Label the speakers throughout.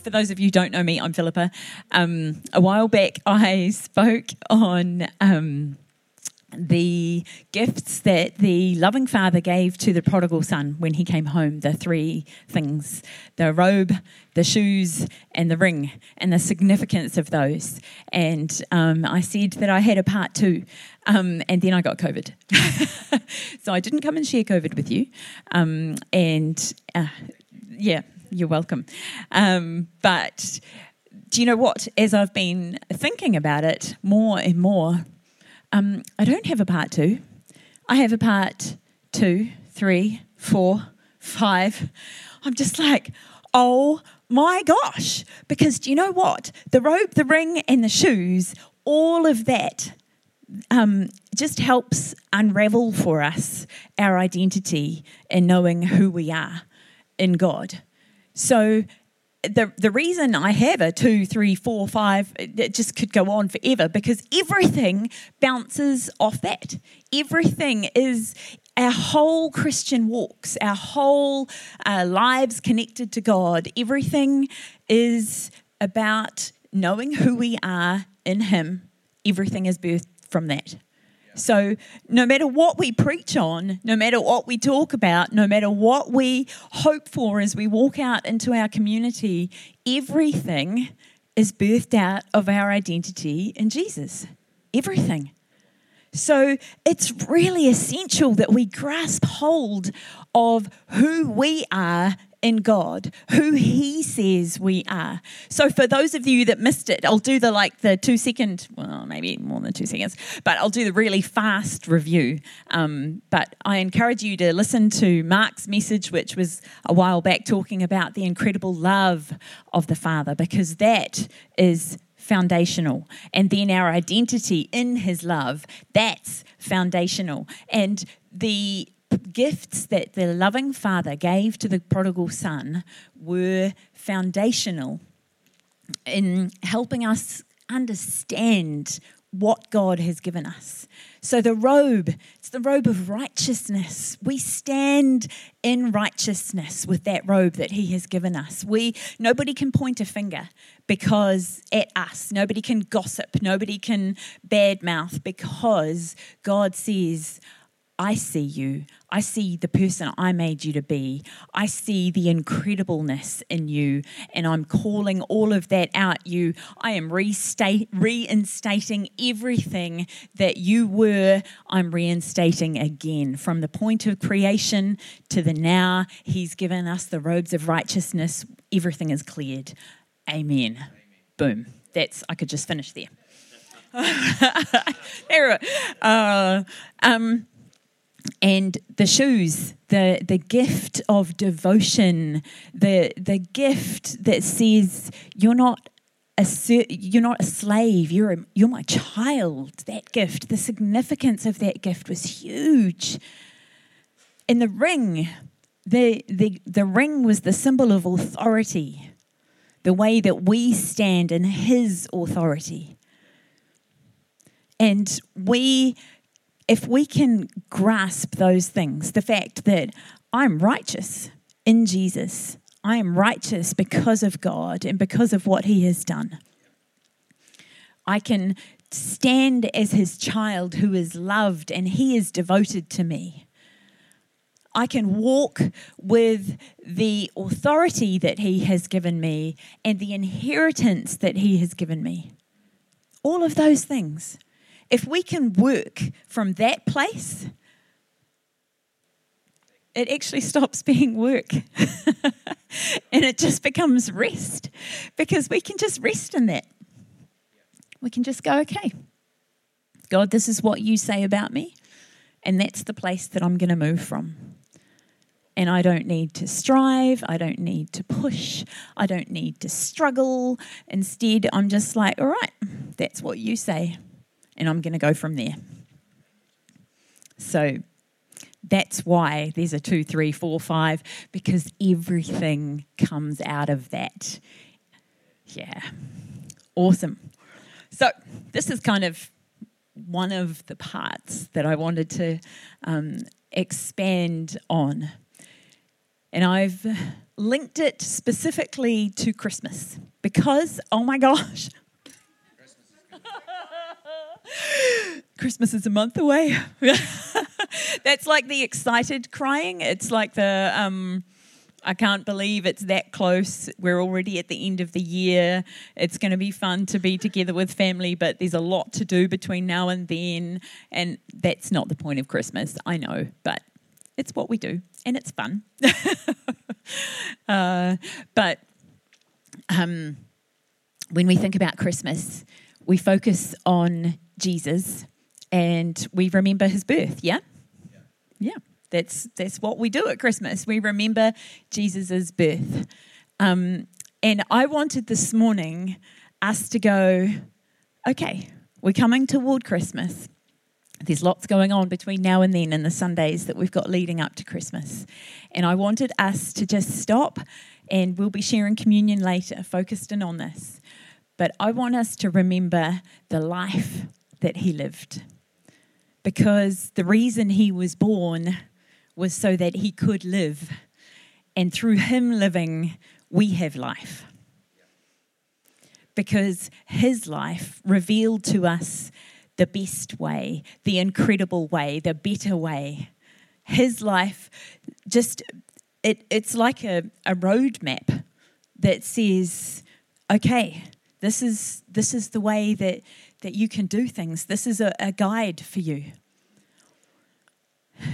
Speaker 1: for those of you who don't know me, I'm Philippa. Um, a while back, I spoke on um, the gifts that the loving father gave to the prodigal son when he came home the three things the robe, the shoes, and the ring, and the significance of those. And um, I said that I had a part two, um, and then I got COVID. so I didn't come and share COVID with you. Um, and uh, yeah, you're welcome. Um, but do you know what? As I've been thinking about it more and more, um, I don't have a part two. I have a part two, three, four, five. I'm just like, oh my gosh. Because do you know what? The robe, the ring, and the shoes, all of that um, just helps unravel for us our identity and knowing who we are in God. So the the reason I have a two, three, four, five, it just could go on forever because everything bounces off that. Everything is our whole Christian walks, our whole uh, lives connected to God. Everything is about knowing who we are in Him. Everything is birthed from that. So, no matter what we preach on, no matter what we talk about, no matter what we hope for as we walk out into our community, everything is birthed out of our identity in Jesus. Everything. So, it's really essential that we grasp hold of who we are in God, who He says we are. So, for those of you that missed it, I'll do the like the two second, well, maybe more than two seconds, but I'll do the really fast review. Um, but I encourage you to listen to Mark's message, which was a while back talking about the incredible love of the Father, because that is foundational. And then our identity in His love, that's foundational. And the gifts that the loving father gave to the prodigal son were foundational in helping us understand what God has given us. So the robe, it's the robe of righteousness. We stand in righteousness with that robe that he has given us. We nobody can point a finger because at us. Nobody can gossip, nobody can badmouth because God says I see you. I see the person I made you to be. I see the incredibleness in you, and I'm calling all of that out you. I am reinstating everything that you were. I'm reinstating again from the point of creation to the now. He's given us the robes of righteousness. Everything is cleared. Amen. Amen. Boom. That's, I could just finish there. there. Uh, um, and the shoes the the gift of devotion the the gift that says you're not a you're not a slave you're a, you're my child. That gift the significance of that gift was huge. And the ring the the the ring was the symbol of authority the way that we stand in his authority. And we if we can grasp those things, the fact that I'm righteous in Jesus, I am righteous because of God and because of what He has done. I can stand as His child who is loved and He is devoted to me. I can walk with the authority that He has given me and the inheritance that He has given me. All of those things if we can work from that place, it actually stops being work and it just becomes rest because we can just rest in that. We can just go, okay, God, this is what you say about me, and that's the place that I'm going to move from. And I don't need to strive, I don't need to push, I don't need to struggle. Instead, I'm just like, all right, that's what you say and I'm going to go from there. So that's why there's a two, three, four, five, because everything comes out of that. Yeah, awesome. So, this is kind of one of the parts that I wanted to um, expand on. And I've linked it specifically to Christmas because, oh my gosh, Christmas is a month away. That's like the excited crying. It's like the, um, I can't believe it's that close. We're already at the end of the year. It's going to be fun to be together with family, but there's a lot to do between now and then. And that's not the point of Christmas, I know, but it's what we do and it's fun. uh, but um, when we think about Christmas, we focus on Jesus and we remember his birth, yeah? Yeah. yeah. That's, that's what we do at Christmas. We remember Jesus' birth. Um, and I wanted this morning us to go, okay, we're coming toward Christmas. There's lots going on between now and then and the Sundays that we've got leading up to Christmas. And I wanted us to just stop, and we'll be sharing communion later, focused in on this. But I want us to remember the life that he lived. Because the reason he was born was so that he could live. And through him living, we have life. Because his life revealed to us the best way, the incredible way, the better way. His life just, it, it's like a, a roadmap that says, okay, this is, this is the way that, that you can do things. This is a, a guide for you.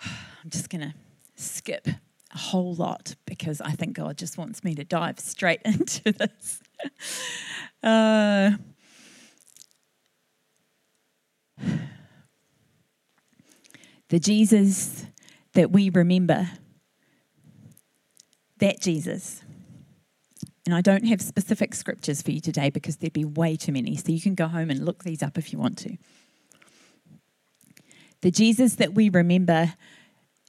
Speaker 1: I'm just going to skip a whole lot because I think God just wants me to dive straight into this. Uh, the Jesus that we remember, that Jesus. And I don't have specific scriptures for you today because there'd be way too many. So you can go home and look these up if you want to. The Jesus that we remember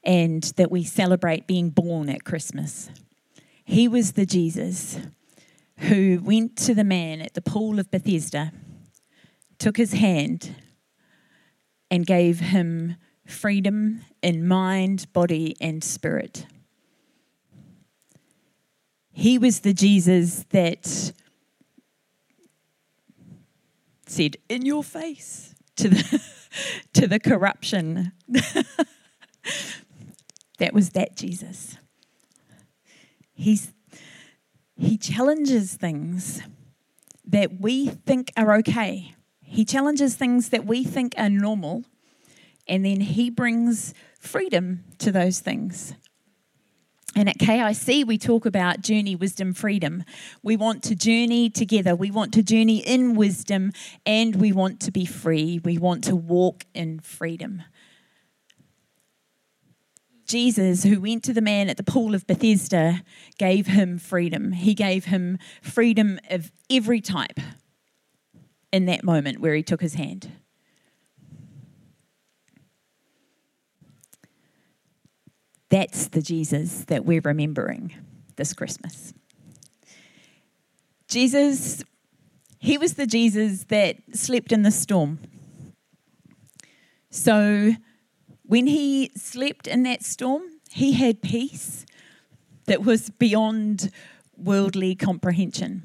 Speaker 1: and that we celebrate being born at Christmas. He was the Jesus who went to the man at the pool of Bethesda, took his hand, and gave him freedom in mind, body, and spirit. He was the Jesus that said, In your face to the, to the corruption. That was that Jesus. He's, he challenges things that we think are okay. He challenges things that we think are normal, and then he brings freedom to those things. And at KIC, we talk about journey, wisdom, freedom. We want to journey together. We want to journey in wisdom and we want to be free. We want to walk in freedom. Jesus, who went to the man at the pool of Bethesda, gave him freedom. He gave him freedom of every type in that moment where he took his hand. That's the Jesus that we're remembering this Christmas. Jesus, he was the Jesus that slept in the storm. So, when he slept in that storm, he had peace that was beyond worldly comprehension.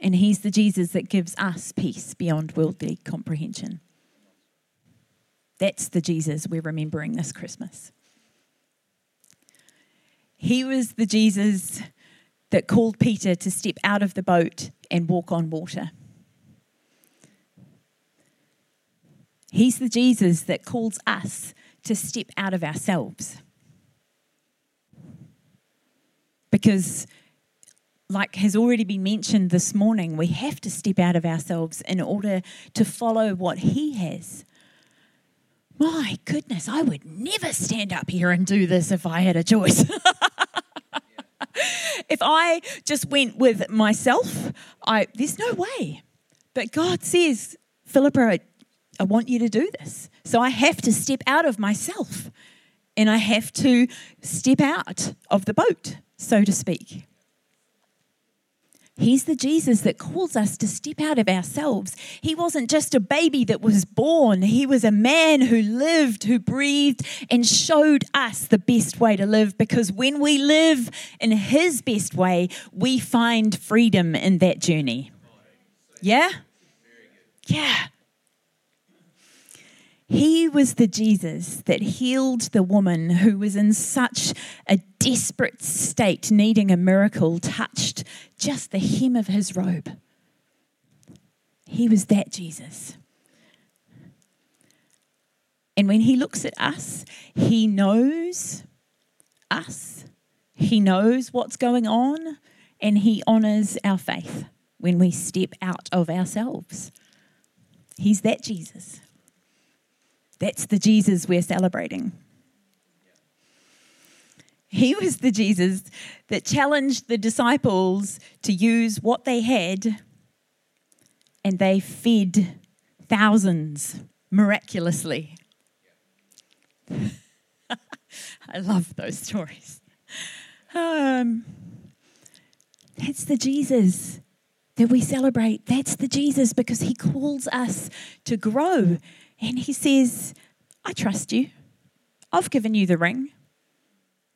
Speaker 1: And he's the Jesus that gives us peace beyond worldly comprehension. That's the Jesus we're remembering this Christmas. He was the Jesus that called Peter to step out of the boat and walk on water. He's the Jesus that calls us to step out of ourselves. Because, like has already been mentioned this morning, we have to step out of ourselves in order to follow what He has. My goodness, I would never stand up here and do this if I had a choice. if I just went with myself, I there's no way. But God says, Philippa, I want you to do this. So I have to step out of myself and I have to step out of the boat, so to speak. He's the Jesus that calls us to step out of ourselves. He wasn't just a baby that was born, he was a man who lived, who breathed, and showed us the best way to live because when we live in his best way, we find freedom in that journey. Yeah? Yeah. He was the Jesus that healed the woman who was in such a desperate state, needing a miracle, touched just the hem of his robe. He was that Jesus. And when he looks at us, he knows us, he knows what's going on, and he honors our faith when we step out of ourselves. He's that Jesus. That's the Jesus we're celebrating. He was the Jesus that challenged the disciples to use what they had, and they fed thousands miraculously. I love those stories. Um, that's the Jesus that we celebrate. That's the Jesus because he calls us to grow and he says, I trust you. I've given you the ring.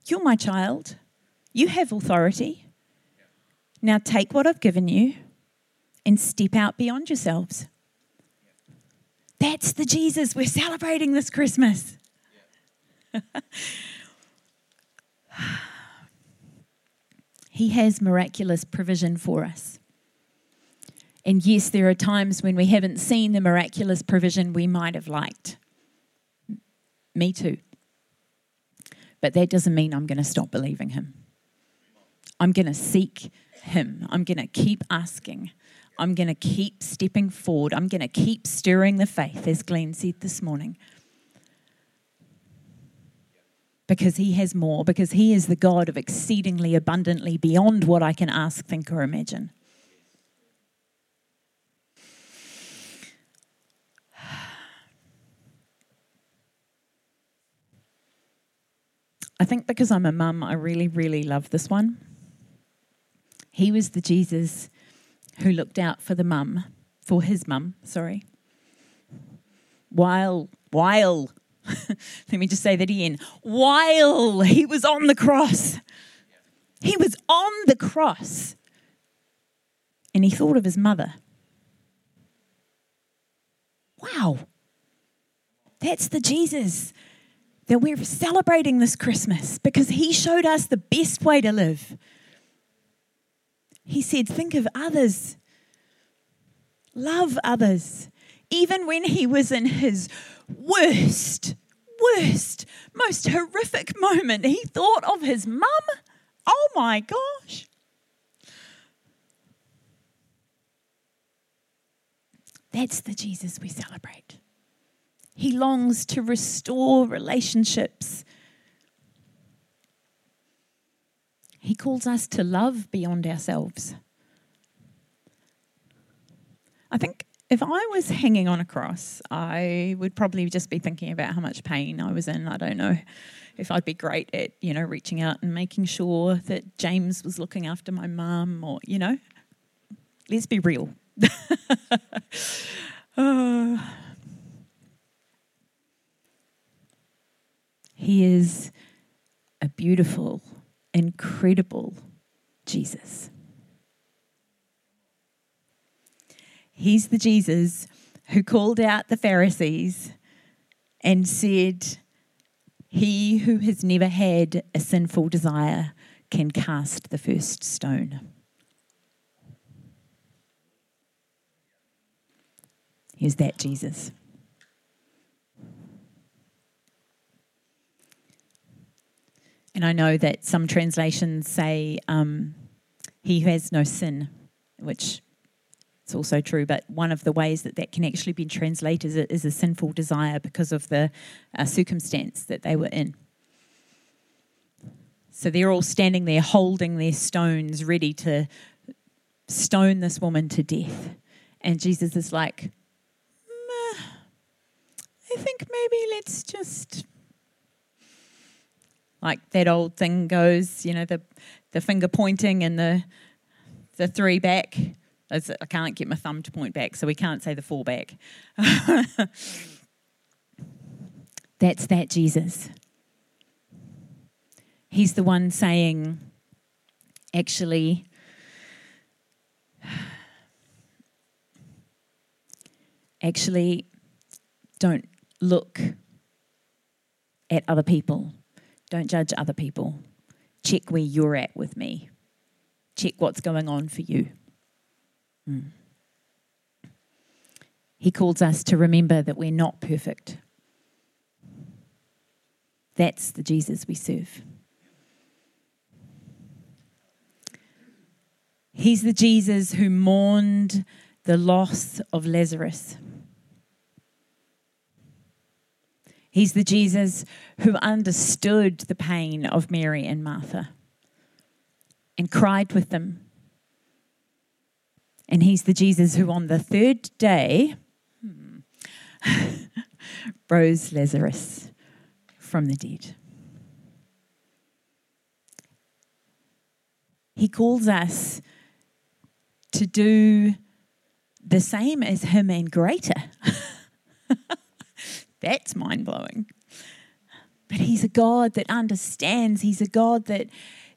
Speaker 1: You're my child. You have authority. Now take what I've given you and step out beyond yourselves. That's the Jesus we're celebrating this Christmas. he has miraculous provision for us. And yes, there are times when we haven't seen the miraculous provision we might have liked. Me too. But that doesn't mean I'm going to stop believing Him. I'm going to seek Him. I'm going to keep asking. I'm going to keep stepping forward. I'm going to keep stirring the faith, as Glenn said this morning. Because He has more, because He is the God of exceedingly abundantly beyond what I can ask, think, or imagine. I think because I'm a mum, I really, really love this one. He was the Jesus who looked out for the mum, for his mum, sorry. While, while, let me just say that again, while he was on the cross, he was on the cross and he thought of his mother. Wow. That's the Jesus that we're celebrating this Christmas because He showed us the best way to live. He said, Think of others, love others. Even when He was in His worst, worst, most horrific moment, He thought of His mum. Oh my gosh. That's the Jesus we celebrate. He longs to restore relationships. He calls us to love beyond ourselves. I think if I was hanging on a cross, I would probably just be thinking about how much pain I was in. I don't know if I'd be great at, you know, reaching out and making sure that James was looking after my mum or, you know, let's be real. oh, He is a beautiful, incredible Jesus. He's the Jesus who called out the Pharisees and said, He who has never had a sinful desire can cast the first stone. Here's that Jesus. And I know that some translations say um, he has no sin, which it's also true. But one of the ways that that can actually be translated is a sinful desire because of the uh, circumstance that they were in. So they're all standing there holding their stones, ready to stone this woman to death. And Jesus is like, I think maybe let's just like that old thing goes, you know, the, the finger pointing and the the three back. I can't get my thumb to point back, so we can't say the four back. That's that Jesus. He's the one saying, actually, actually, don't look at other people. Don't judge other people. Check where you're at with me. Check what's going on for you. Mm. He calls us to remember that we're not perfect. That's the Jesus we serve. He's the Jesus who mourned the loss of Lazarus. He's the Jesus who understood the pain of Mary and Martha and cried with them. And he's the Jesus who, on the third day, hmm, rose Lazarus from the dead. He calls us to do the same as him and greater. That's mind blowing. But he's a God that understands. He's a God that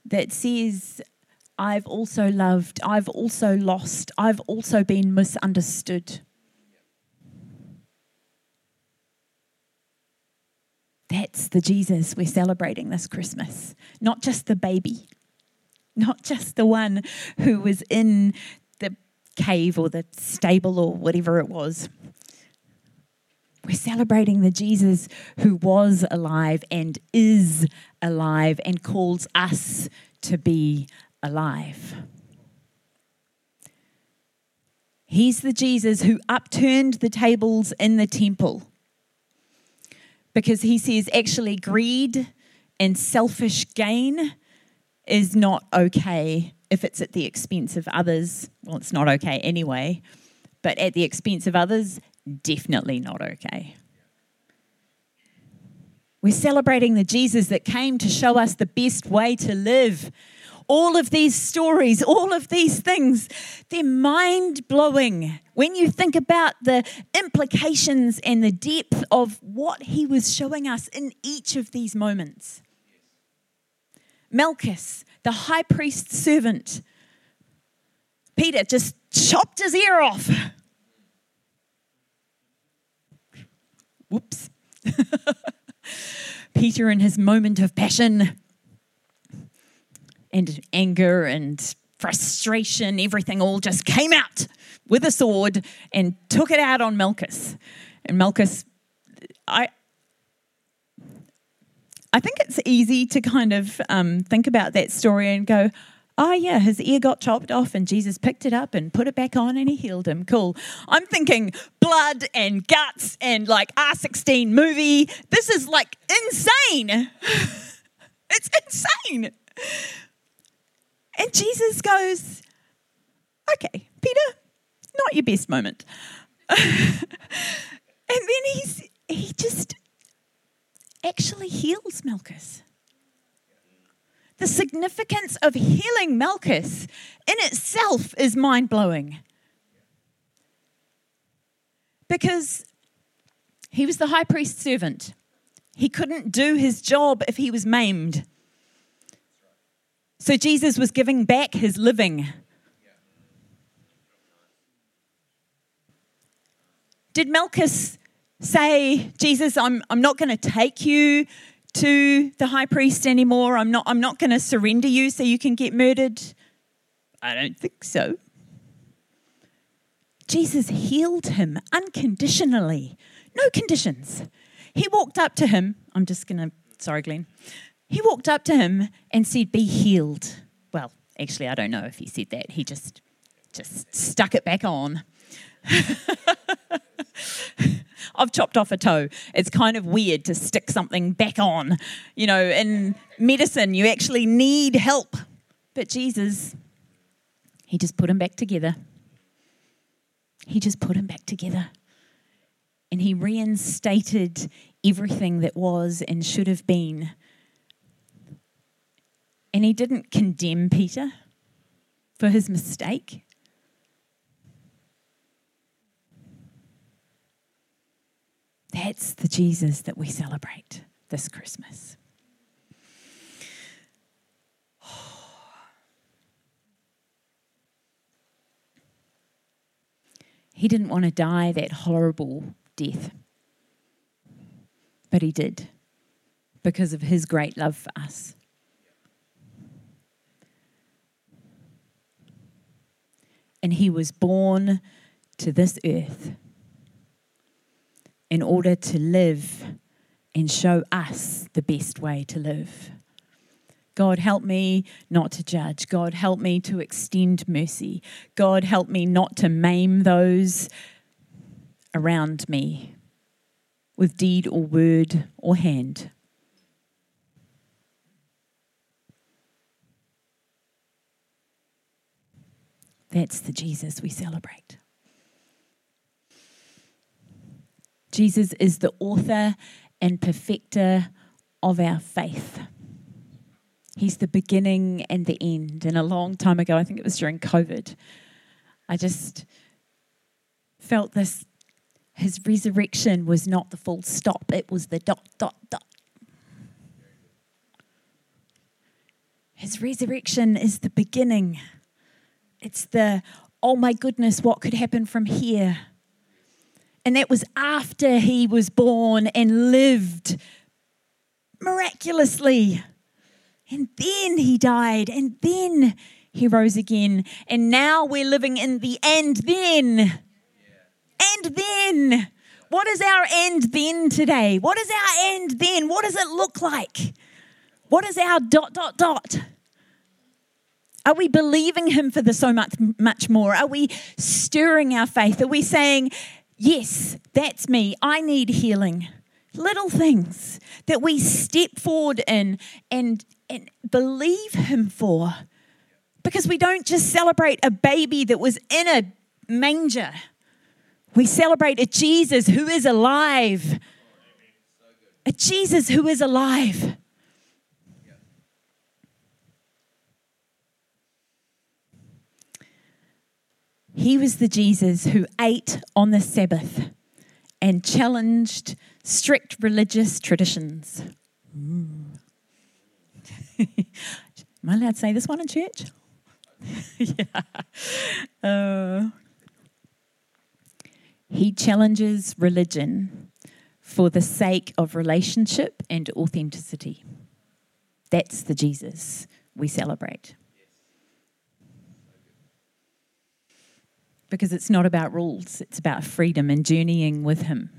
Speaker 1: that says, I've also loved, I've also lost, I've also been misunderstood. That's the Jesus we're celebrating this Christmas, not just the baby, not just the one who was in the cave or the stable or whatever it was. We're celebrating the Jesus who was alive and is alive and calls us to be alive. He's the Jesus who upturned the tables in the temple because he says actually greed and selfish gain is not okay if it's at the expense of others. Well, it's not okay anyway, but at the expense of others, definitely not okay. We're celebrating the Jesus that came to show us the best way to live. All of these stories, all of these things, they're mind blowing when you think about the implications and the depth of what he was showing us in each of these moments. Malchus, the high priest's servant, Peter just chopped his ear off Whoops. Peter, in his moment of passion and anger and frustration, everything all just came out with a sword and took it out on Malchus. And Malchus, I, I think it's easy to kind of um, think about that story and go, oh yeah, his ear got chopped off and Jesus picked it up and put it back on and he healed him. Cool. I'm thinking blood and guts and like R16 movie. This is like insane. it's insane. And Jesus goes, okay, Peter, not your best moment. and then he's he just actually heals Malchus the significance of healing Malchus in itself is mind blowing. Because he was the high priest's servant, he couldn't do his job if he was maimed. So Jesus was giving back his living. Did Malchus say, Jesus, I'm, I'm not going to take you to the high priest anymore. I'm not, I'm not going to surrender you so you can get murdered. I don't think so. Jesus healed him unconditionally, no conditions. He walked up to him. I'm just going to, sorry, Glenn. He walked up to him and said, Be healed. Well, actually, I don't know if he said that. He just, just stuck it back on. I've chopped off a toe. It's kind of weird to stick something back on. You know, in medicine, you actually need help. But Jesus, He just put him back together. He just put him back together. And He reinstated everything that was and should have been. And He didn't condemn Peter, for his mistake? That's the Jesus that we celebrate this Christmas. He didn't want to die that horrible death, but he did because of his great love for us. And he was born to this earth in order to live and show us the best way to live. God, help me not to judge. God, help me to extend mercy. God, help me not to maim those around me with deed or word or hand. That's the Jesus we celebrate. Jesus is the author and perfecter of our faith. He's the beginning and the end. And a long time ago, I think it was during COVID, I just felt this his resurrection was not the full stop, it was the dot, dot, dot. His resurrection is the beginning. It's the, oh my goodness, what could happen from here? And that was after he was born and lived miraculously. And then he died, and then he rose again. And now we're living in the and then. And then. What is our end then today? What is our end then? What does it look like? What is our dot, dot, dot? Are we believing Him for the so much, much more? Are we stirring our faith? Are we saying, Yes, that's me. I need healing? Little things that we step forward in and and believe Him for. Because we don't just celebrate a baby that was in a manger, we celebrate a Jesus who is alive. A Jesus who is alive. He was the Jesus who ate on the Sabbath and challenged strict religious traditions. Am I allowed to say this one in church? yeah. Uh, he challenges religion for the sake of relationship and authenticity. That's the Jesus we celebrate. Because it's not about rules, it's about freedom and journeying with Him.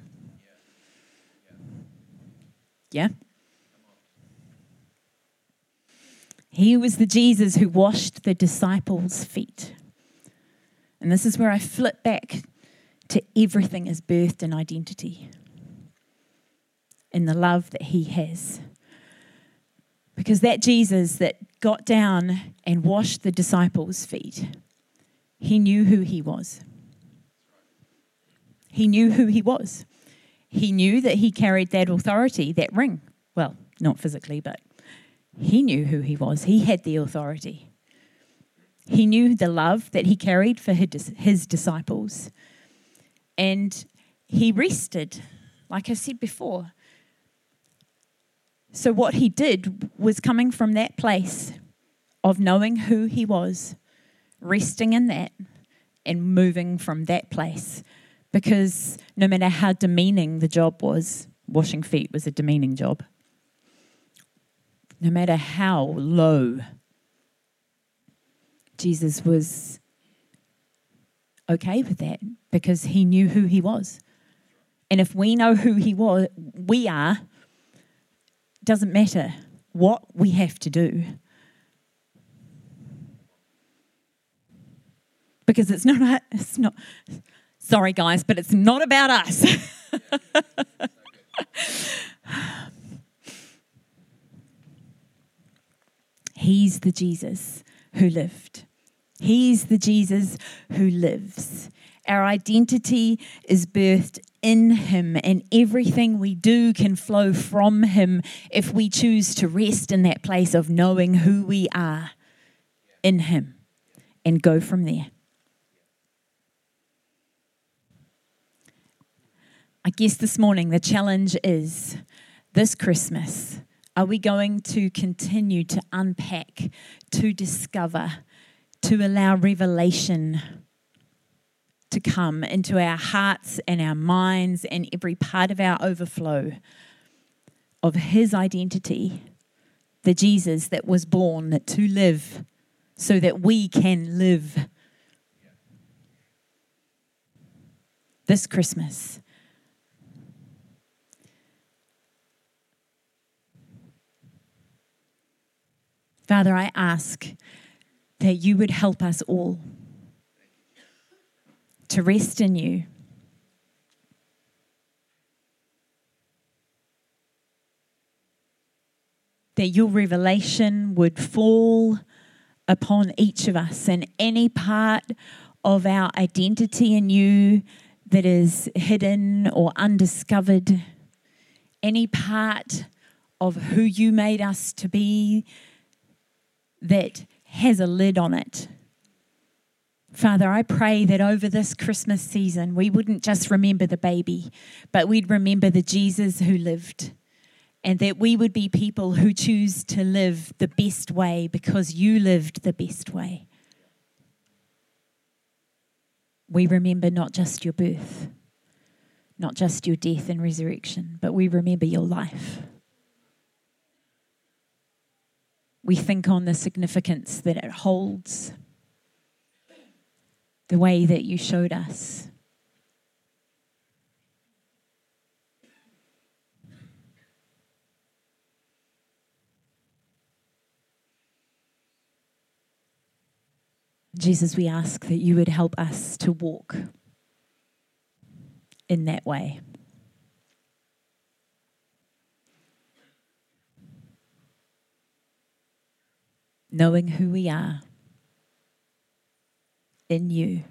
Speaker 1: Yeah? He was the Jesus who washed the disciples' feet. And this is where I flip back to everything is birthed in identity, in the love that He has. Because that Jesus that got down and washed the disciples' feet, He knew who He was. He knew who He was. He knew that He carried that authority, that ring. Well, not physically, but he knew who he was, he had the authority. He knew the love that he carried for his disciples. And he rested, like I said before. So, what he did was coming from that place of knowing who he was, resting in that, and moving from that place. Because no matter how demeaning the job was, washing feet was a demeaning job no matter how low, Jesus was okay with that because he knew who he was. And if we know who he was, we are, doesn't matter what we have to do. Because it's not, it's not, sorry guys, but it's not about us. He's the Jesus who lived. He's the Jesus who lives. Our identity is birthed in Him, and everything we do can flow from Him if we choose to rest in that place of knowing who we are in Him and go from there. I guess this morning the challenge is this Christmas, are we going to continue to unpack, to discover, to allow revelation to come into our hearts and our minds and every part of our overflow of His identity, the Jesus that was born to live so that we can live this Christmas. Father, I ask that you would help us all to rest in you. That your revelation would fall upon each of us and any part of our identity in you that is hidden or undiscovered, any part of who you made us to be that has a lid on it. Father, I pray that over this Christmas season, we wouldn't just remember the baby, but we'd remember the Jesus who lived. And that we would be people who choose to live the best way because you lived the best way. We remember not just your birth, not just your death and resurrection, but we remember your life. We think on the significance that it holds, the way that you showed us. Jesus, we ask that you would help us to walk in that way. Knowing who we are in you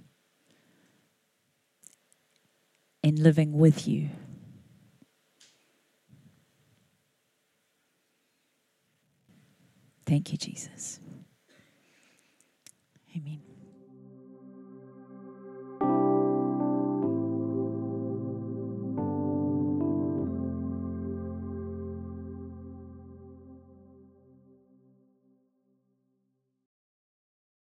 Speaker 1: and living with you. Thank you, Jesus. Amen.